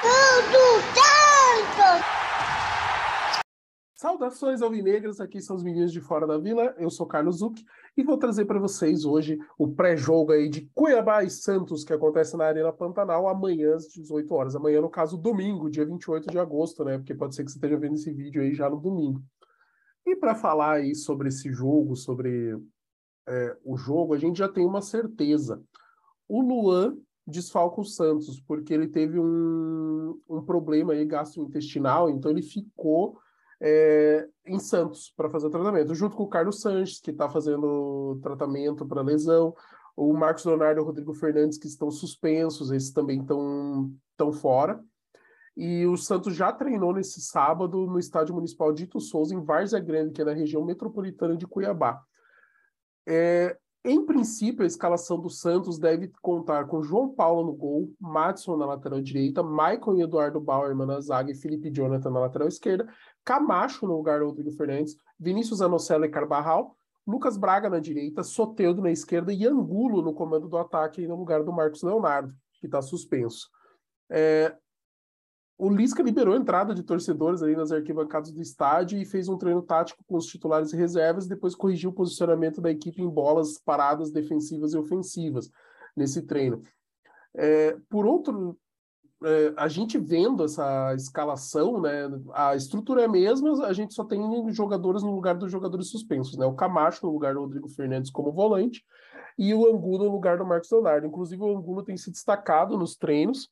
Tudo Santos! Saudações alvinegras, aqui são os meninos de Fora da Vila, eu sou Carlos Zuc e vou trazer para vocês hoje o pré-jogo aí de Cuiabá e Santos, que acontece na Arena Pantanal amanhã às 18 horas. Amanhã, no caso, domingo, dia 28 de agosto, né? Porque pode ser que você esteja vendo esse vídeo aí já no domingo. E para falar aí sobre esse jogo, sobre é, o jogo, a gente já tem uma certeza. O Luan desfalca o Santos, porque ele teve um, um problema aí gastrointestinal, então ele ficou é, em Santos para fazer o tratamento, junto com o Carlos Sanches, que está fazendo tratamento para lesão, o Marcos Leonardo e o Rodrigo Fernandes, que estão suspensos, esses também estão fora. E o Santos já treinou nesse sábado no Estádio Municipal Dito Souza, em Várzea Grande, que é na região metropolitana de Cuiabá. É, em princípio, a escalação do Santos deve contar com João Paulo no gol, Madison na lateral direita, Maicon e Eduardo Bauerman na zaga e Felipe Jonathan na lateral esquerda, Camacho no lugar do Rodrigo Fernandes, Vinícius Anocelo e Carbarral, Lucas Braga na direita, Soteudo na esquerda e Angulo no comando do ataque no lugar do Marcos Leonardo, que está suspenso. É, o Lisca liberou a entrada de torcedores ali nas arquibancadas do estádio e fez um treino tático com os titulares e reservas, depois corrigiu o posicionamento da equipe em bolas paradas defensivas e ofensivas nesse treino. É, por outro, é, a gente vendo essa escalação, né, a estrutura é a mesma, a gente só tem jogadores no lugar dos jogadores suspensos, né? O Camacho no lugar do Rodrigo Fernandes como volante e o Angulo no lugar do Marcos Leonardo. Inclusive, o Angulo tem se destacado nos treinos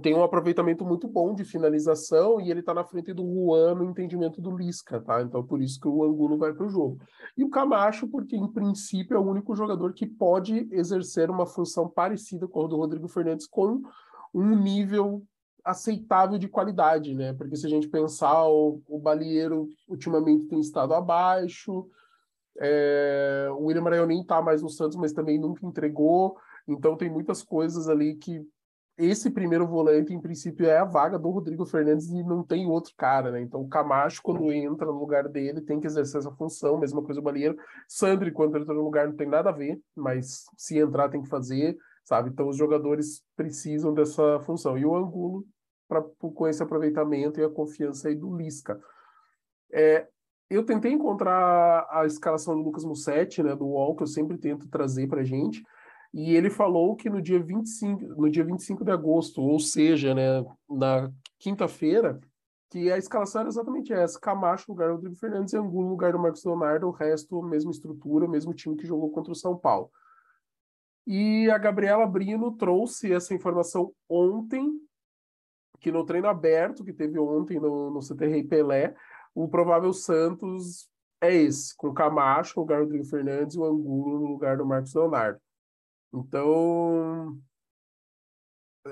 tem um aproveitamento muito bom de finalização e ele está na frente do Juan no entendimento do Lisca, tá? Então por isso que o Angulo vai para o jogo. E o Camacho, porque em princípio é o único jogador que pode exercer uma função parecida com a do Rodrigo Fernandes com um nível aceitável de qualidade, né? Porque se a gente pensar, o, o Balieiro ultimamente tem estado abaixo, é, o William Maranhão nem está mais no Santos, mas também nunca entregou. Então tem muitas coisas ali que esse primeiro volante, em princípio, é a vaga do Rodrigo Fernandes e não tem outro cara, né? Então, o Camacho, quando entra no lugar dele, tem que exercer essa função, mesma coisa o Balieiro. Sandri, quando entra no lugar, não tem nada a ver, mas se entrar, tem que fazer, sabe? Então, os jogadores precisam dessa função. E o Angulo, pra, com esse aproveitamento e a confiança aí do Lisca. É, eu tentei encontrar a escalação do Lucas Mussetti, né, do UOL, que eu sempre tento trazer pra gente, e ele falou que no dia 25, no dia 25 de agosto, ou seja, né, na quinta-feira, que a escalação era exatamente essa: Camacho no lugar do Rodrigo Fernandes e Angulo no lugar do Marcos Leonardo, o resto, mesma estrutura, mesmo time que jogou contra o São Paulo. E a Gabriela Brino trouxe essa informação ontem, que no treino aberto que teve ontem no, no CT Rei Pelé, o provável Santos é esse, com Camacho no lugar do Rodrigo Fernandes e o Angulo no lugar do Marcos Leonardo. Então,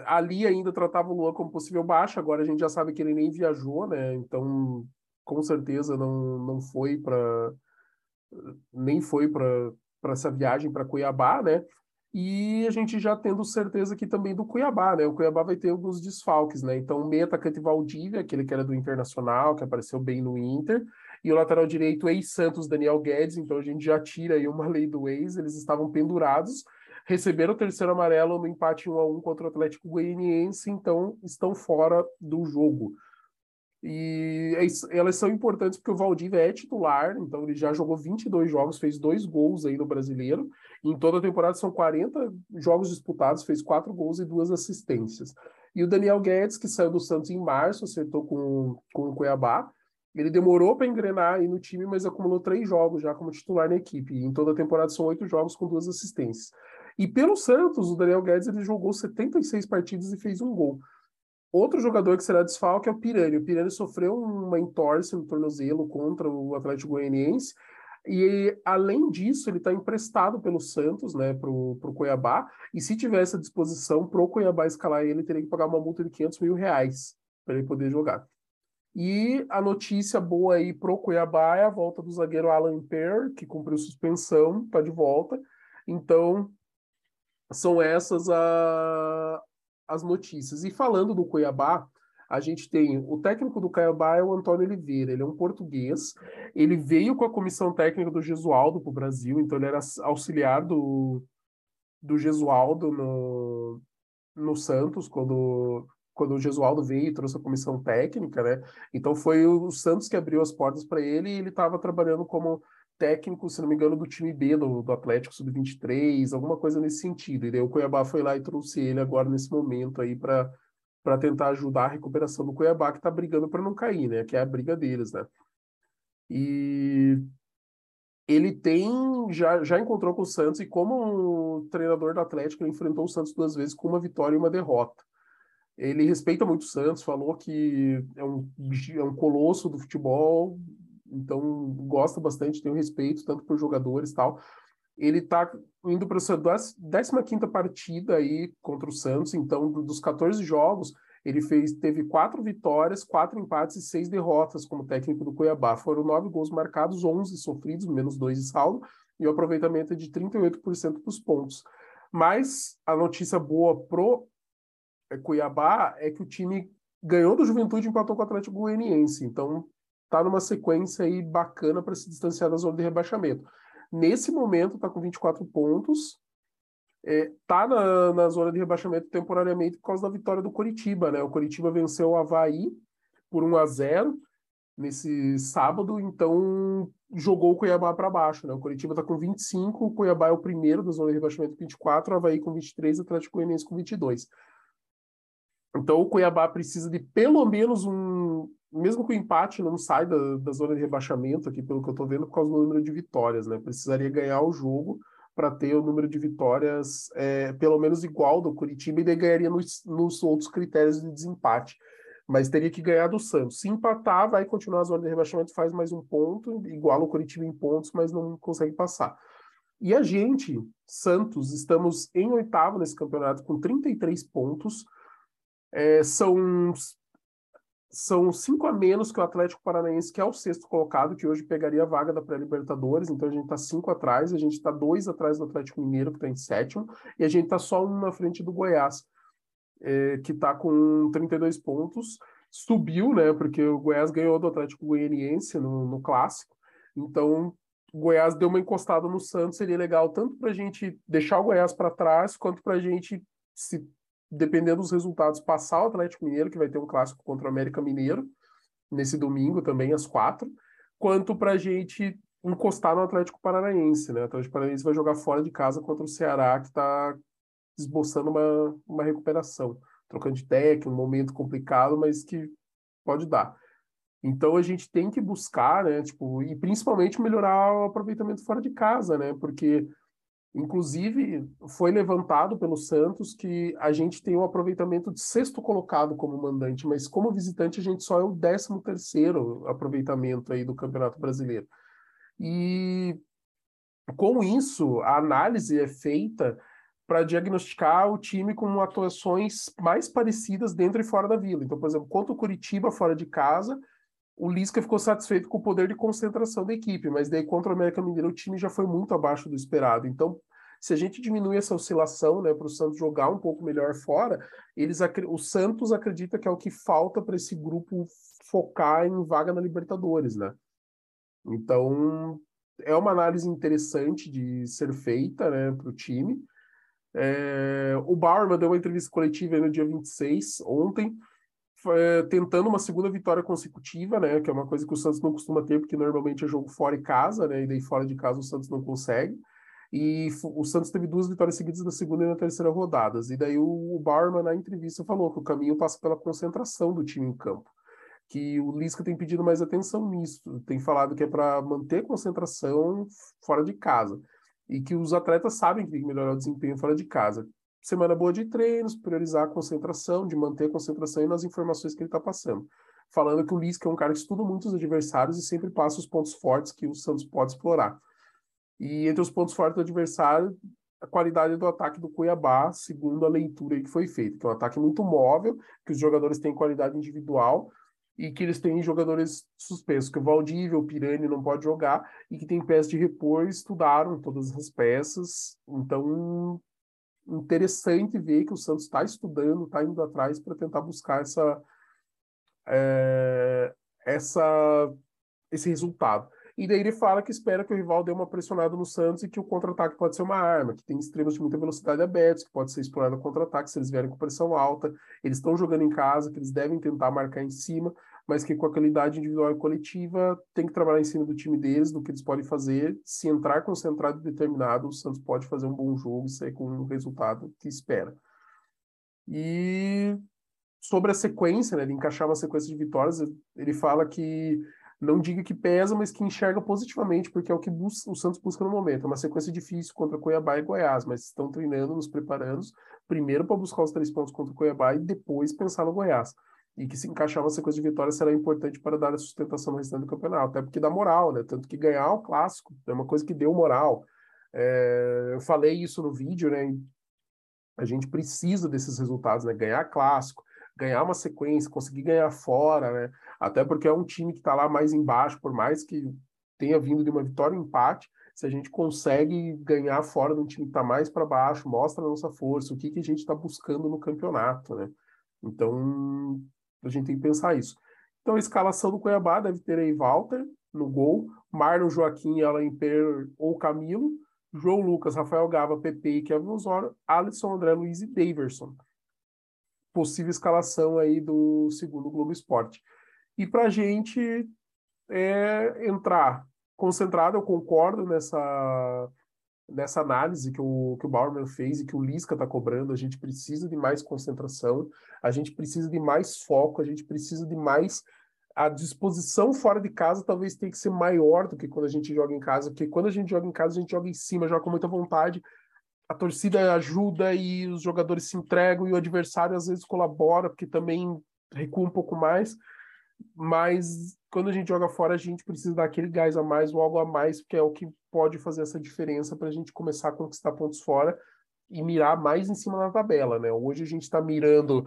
ali ainda tratava o Luan como possível baixa, agora a gente já sabe que ele nem viajou, né? Então, com certeza não, não foi para nem foi para essa viagem para Cuiabá, né? E a gente já tendo certeza aqui também do Cuiabá, né? O Cuiabá vai ter alguns desfalques, né? Então, o meia atacante Valdívia, aquele que era do Internacional, que apareceu bem no Inter, e o lateral direito ex-Santos Daniel Guedes, então a gente já tira aí uma lei do ex, eles estavam pendurados, receberam o terceiro amarelo no empate 1 a 1 contra o Atlético Goianiense, então estão fora do jogo. E é elas são importantes porque o Valdívia é titular, então ele já jogou 22 jogos, fez dois gols aí no Brasileiro. em toda a temporada são 40 jogos disputados, fez quatro gols e duas assistências. E o Daniel Guedes, que saiu do Santos em março, acertou com, com o Cuiabá. Ele demorou para engrenar aí no time, mas acumulou três jogos já como titular na equipe. E em toda a temporada são oito jogos com duas assistências. E pelo Santos, o Daniel Guedes ele jogou 76 partidas e fez um gol. Outro jogador que será desfalque é o Pirani. O Pirani sofreu uma entorse no tornozelo contra o Atlético Goianiense. E além disso, ele está emprestado pelo Santos, né, para o Cuiabá. E se tivesse a disposição para o Cuiabá escalar ele, teria que pagar uma multa de 500 mil reais para ele poder jogar. E a notícia boa aí pro Cuiabá é a volta do zagueiro Alan Per, que cumpriu suspensão, está de volta. Então, são essas a, as notícias. E falando do Cuiabá, a gente tem o técnico do Cuiabá é o Antônio Oliveira, ele é um português, ele veio com a comissão técnica do Gesualdo para o Brasil, então ele era auxiliar do, do Gesualdo no, no Santos, quando, quando o Gesualdo veio e trouxe a comissão técnica, né? Então foi o Santos que abriu as portas para ele e ele estava trabalhando como técnico, se não me engano, do time B do, do Atlético Sub-23, alguma coisa nesse sentido. E daí o Cuiabá foi lá e trouxe ele agora nesse momento aí para para tentar ajudar a recuperação do Cuiabá, que está brigando para não cair, né? Que é a briga deles, né? E ele tem já, já encontrou com o Santos e como treinador do Atlético ele enfrentou o Santos duas vezes com uma vitória e uma derrota. Ele respeita muito o Santos, falou que é um, é um colosso do futebol, então gosta bastante, tem respeito tanto por jogadores tal. Ele está indo para a sua 15 partida aí contra o Santos, então dos 14 jogos, ele fez, teve quatro vitórias, quatro empates e seis derrotas como técnico do Cuiabá. Foram nove gols marcados, 11 sofridos, menos dois de saldo, e o aproveitamento é de 38% dos pontos. Mas a notícia boa pro é, Cuiabá é que o time ganhou do Juventude e empatou com o Atlético Goianiense. Então, tá numa sequência aí bacana para se distanciar da zona de rebaixamento. Nesse momento, está com 24 pontos, é, tá na, na zona de rebaixamento temporariamente por causa da vitória do Coritiba, né? O Coritiba venceu o Havaí por 1 a 0 nesse sábado, então jogou o Cuiabá para baixo, né? O Coritiba está com 25, o Cuiabá é o primeiro da zona de rebaixamento com 24, o Havaí com 23, o Atlético Goianiense com 22. Então o Cuiabá precisa de pelo menos um, mesmo que o empate não sai da, da zona de rebaixamento aqui, pelo que eu estou vendo, por causa do número de vitórias, né? Precisaria ganhar o jogo para ter o número de vitórias é, pelo menos igual do Curitiba e daí ganharia nos, nos, outros critérios de desempate. Mas teria que ganhar do Santos. Se empatar, vai continuar a zona de rebaixamento, faz mais um ponto, igual o Curitiba em pontos, mas não consegue passar. E a gente, Santos, estamos em oitavo nesse campeonato com 33 pontos. É, são são cinco a menos que o Atlético Paranaense, que é o sexto colocado, que hoje pegaria a vaga da pré-Libertadores. Então a gente está cinco atrás, a gente está dois atrás do Atlético Mineiro, que está em sétimo, e a gente está só um na frente do Goiás, é, que está com 32 pontos. Subiu, né? Porque o Goiás ganhou do Atlético Goianiense no, no clássico. Então o Goiás deu uma encostada no Santos, seria legal tanto para a gente deixar o Goiás para trás, quanto para a gente se dependendo dos resultados, passar o Atlético Mineiro, que vai ter um clássico contra o América Mineiro, nesse domingo também, às quatro, quanto para a gente encostar no Atlético Paranaense, né? O Atlético Paranaense vai jogar fora de casa contra o Ceará, que está esboçando uma, uma recuperação, trocando de técnico, um momento complicado, mas que pode dar. Então a gente tem que buscar, né, tipo, e principalmente melhorar o aproveitamento fora de casa, né? Porque Inclusive, foi levantado pelo Santos que a gente tem um aproveitamento de sexto colocado como mandante, mas como visitante a gente só é o décimo terceiro aproveitamento aí do Campeonato Brasileiro. E com isso, a análise é feita para diagnosticar o time com atuações mais parecidas dentro e fora da vila. Então, por exemplo, contra o Curitiba fora de casa, o Lisca ficou satisfeito com o poder de concentração da equipe, mas daí contra o América Mineiro o time já foi muito abaixo do esperado. Então, se a gente diminui essa oscilação, né, para o Santos jogar um pouco melhor fora, eles o Santos acredita que é o que falta para esse grupo focar em vaga na Libertadores, né? Então, é uma análise interessante de ser feita, né, para o time. É, o Bauerman deu uma entrevista coletiva no dia 26, ontem, é, tentando uma segunda vitória consecutiva, né? Que é uma coisa que o Santos não costuma ter, porque normalmente é jogo fora e casa, né? E daí fora de casa o Santos não consegue. E o Santos teve duas vitórias seguidas na segunda e na terceira rodadas. E daí o Barman, na entrevista, falou que o caminho passa pela concentração do time em campo. Que o Lisca tem pedido mais atenção nisso. Tem falado que é para manter concentração fora de casa. E que os atletas sabem que tem que melhorar o desempenho fora de casa semana boa de treinos, priorizar a concentração, de manter a concentração e nas informações que ele está passando. Falando que o Lisca é um cara que estuda muito os adversários e sempre passa os pontos fortes que o Santos pode explorar. E entre os pontos fortes do adversário, a qualidade do ataque do Cuiabá, segundo a leitura que foi feita, que é um ataque muito móvel, que os jogadores têm qualidade individual e que eles têm jogadores suspensos, que o Valdívia, o Pirani não pode jogar e que tem peças de repor, estudaram todas as peças, então interessante ver que o Santos está estudando, está indo atrás para tentar buscar essa, é, essa, esse resultado. E daí ele fala que espera que o rival dê uma pressionada no Santos e que o contra-ataque pode ser uma arma, que tem extremos de muita velocidade abertos, que pode ser explorado contra-ataque se eles vierem com pressão alta. Eles estão jogando em casa, que eles devem tentar marcar em cima, mas que com a qualidade individual e coletiva tem que trabalhar em cima do time deles, do que eles podem fazer. Se entrar concentrado e determinado, o Santos pode fazer um bom jogo e sair com o resultado que espera. E sobre a sequência, né, de encaixar uma sequência de vitórias, ele fala que não diga que pesa, mas que enxerga positivamente, porque é o que o Santos busca no momento. É uma sequência difícil contra Cuiabá e Goiás, mas estão treinando, nos preparando, primeiro para buscar os três pontos contra Cuiabá e depois pensar no Goiás. E que se encaixar uma sequência de vitórias será importante para dar a sustentação no restante do campeonato, até porque dá moral, né? Tanto que ganhar o clássico é uma coisa que deu moral. É, eu falei isso no vídeo, né? A gente precisa desses resultados, né? Ganhar clássico, ganhar uma sequência, conseguir ganhar fora, né? Até porque é um time que está lá mais embaixo, por mais que tenha vindo de uma vitória e um empate, se a gente consegue ganhar fora de um time que está mais para baixo, mostra a nossa força, o que, que a gente está buscando no campeonato, né? Então, a gente tem que pensar isso. Então, a escalação do Cuiabá deve ter aí Walter no gol, Marlon, Joaquim, Alain Per ou Camilo, João Lucas, Rafael Gava, Pepe e Kevin Osório, Alisson, André Luiz e Daverson possível escalação aí do segundo Globo Esporte. E para a gente é, entrar concentrado, eu concordo nessa, nessa análise que o, que o Bauerman fez e que o Lisca está cobrando. A gente precisa de mais concentração, a gente precisa de mais foco, a gente precisa de mais. A disposição fora de casa talvez tenha que ser maior do que quando a gente joga em casa, porque quando a gente joga em casa, a gente joga em cima, joga com muita vontade, a torcida ajuda e os jogadores se entregam e o adversário às vezes colabora, porque também recua um pouco mais. Mas quando a gente joga fora, a gente precisa dar aquele gás a mais ou algo a mais, que é o que pode fazer essa diferença para a gente começar a conquistar pontos fora e mirar mais em cima da tabela. Né? Hoje a gente está mirando,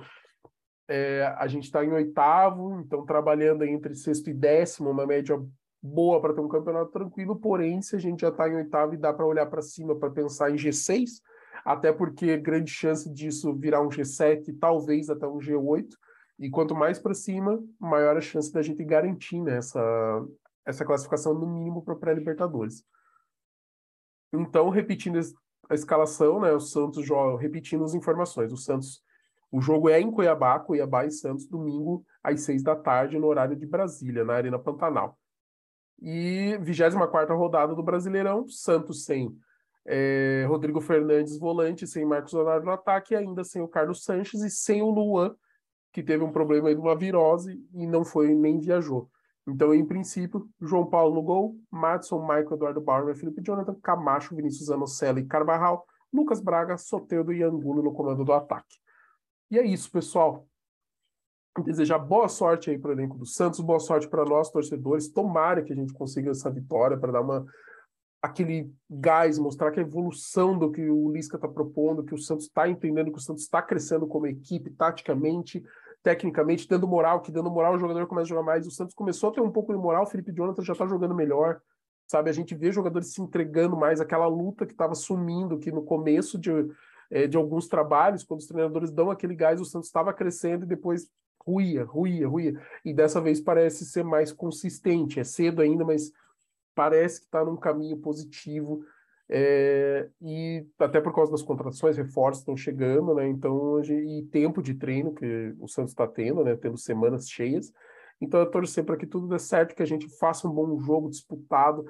é, a gente está em oitavo, então trabalhando entre sexto e décimo, uma média boa para ter um campeonato tranquilo, porém, se a gente já está em oitavo e dá para olhar para cima para pensar em G6, até porque grande chance disso virar um G7, talvez até um G8, e quanto mais para cima, maior a chance da gente garantir né, essa, essa classificação no mínimo para pré-libertadores. Então, repetindo a escalação, né, o Santos joga, repetindo as informações, o Santos, o jogo é em Cuiabá, Cuiabá e Santos, domingo às seis da tarde, no horário de Brasília, na Arena Pantanal. E 24 rodada do Brasileirão, Santos sem é, Rodrigo Fernandes volante, sem Marcos Leonardo no ataque, e ainda sem o Carlos Sanches e sem o Luan, que teve um problema de uma virose e não foi nem viajou. Então, em princípio, João Paulo no gol, Madison, Michael, Eduardo Bauer, Felipe Jonathan, Camacho, Vinícius Anocella e Carvajal, Lucas Braga, Soteldo e Angulo no comando do ataque. E é isso, pessoal desejar boa sorte aí para o elenco do Santos, boa sorte para nós, torcedores. Tomara que a gente consiga essa vitória para dar uma aquele gás, mostrar que a evolução do que o Lisca está propondo, que o Santos está entendendo, que o Santos está crescendo como equipe, taticamente, tecnicamente, dando moral, que dando moral o jogador começa a jogar mais. O Santos começou a ter um pouco de moral, o Felipe Jonathan já está jogando melhor, sabe? A gente vê jogadores se entregando mais, aquela luta que estava sumindo, que no começo de, é, de alguns trabalhos, quando os treinadores dão aquele gás, o Santos estava crescendo e depois ruía, ruía, ruía. E dessa vez parece ser mais consistente. É cedo ainda, mas parece que está num caminho positivo. É, e até por causa das contratações, reforços estão chegando, né? Então, e tempo de treino que o Santos está tendo, né? Tendo semanas cheias. Então, eu torcer para que tudo dê certo, que a gente faça um bom jogo disputado,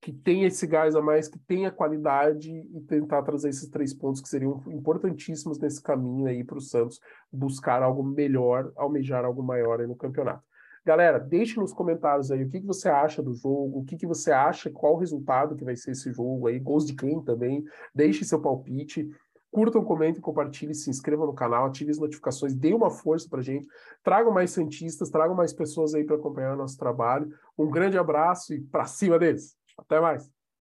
que tenha esse gás a mais, que tenha qualidade e tentar trazer esses três pontos que seriam importantíssimos nesse caminho aí para o Santos buscar algo melhor, almejar algo maior aí no campeonato. Galera, deixe nos comentários aí o que, que você acha do jogo, o que, que você acha, qual o resultado que vai ser esse jogo aí, gols de quem também, deixe seu palpite, curtam, comentem, compartilhem, se inscrevam no canal, ativem as notificações, dê uma força pra gente, tragam mais santistas, tragam mais pessoas aí para acompanhar o nosso trabalho. Um grande abraço e para cima deles! Até mais.